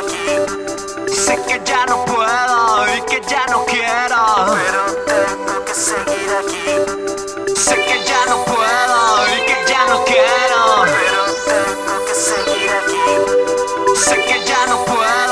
Sé que ya no puedo y que ya no quiero, pero tengo que seguir aquí. Sé que ya no puedo y que ya no quiero, pero tengo que seguir aquí. Sé que ya no puedo.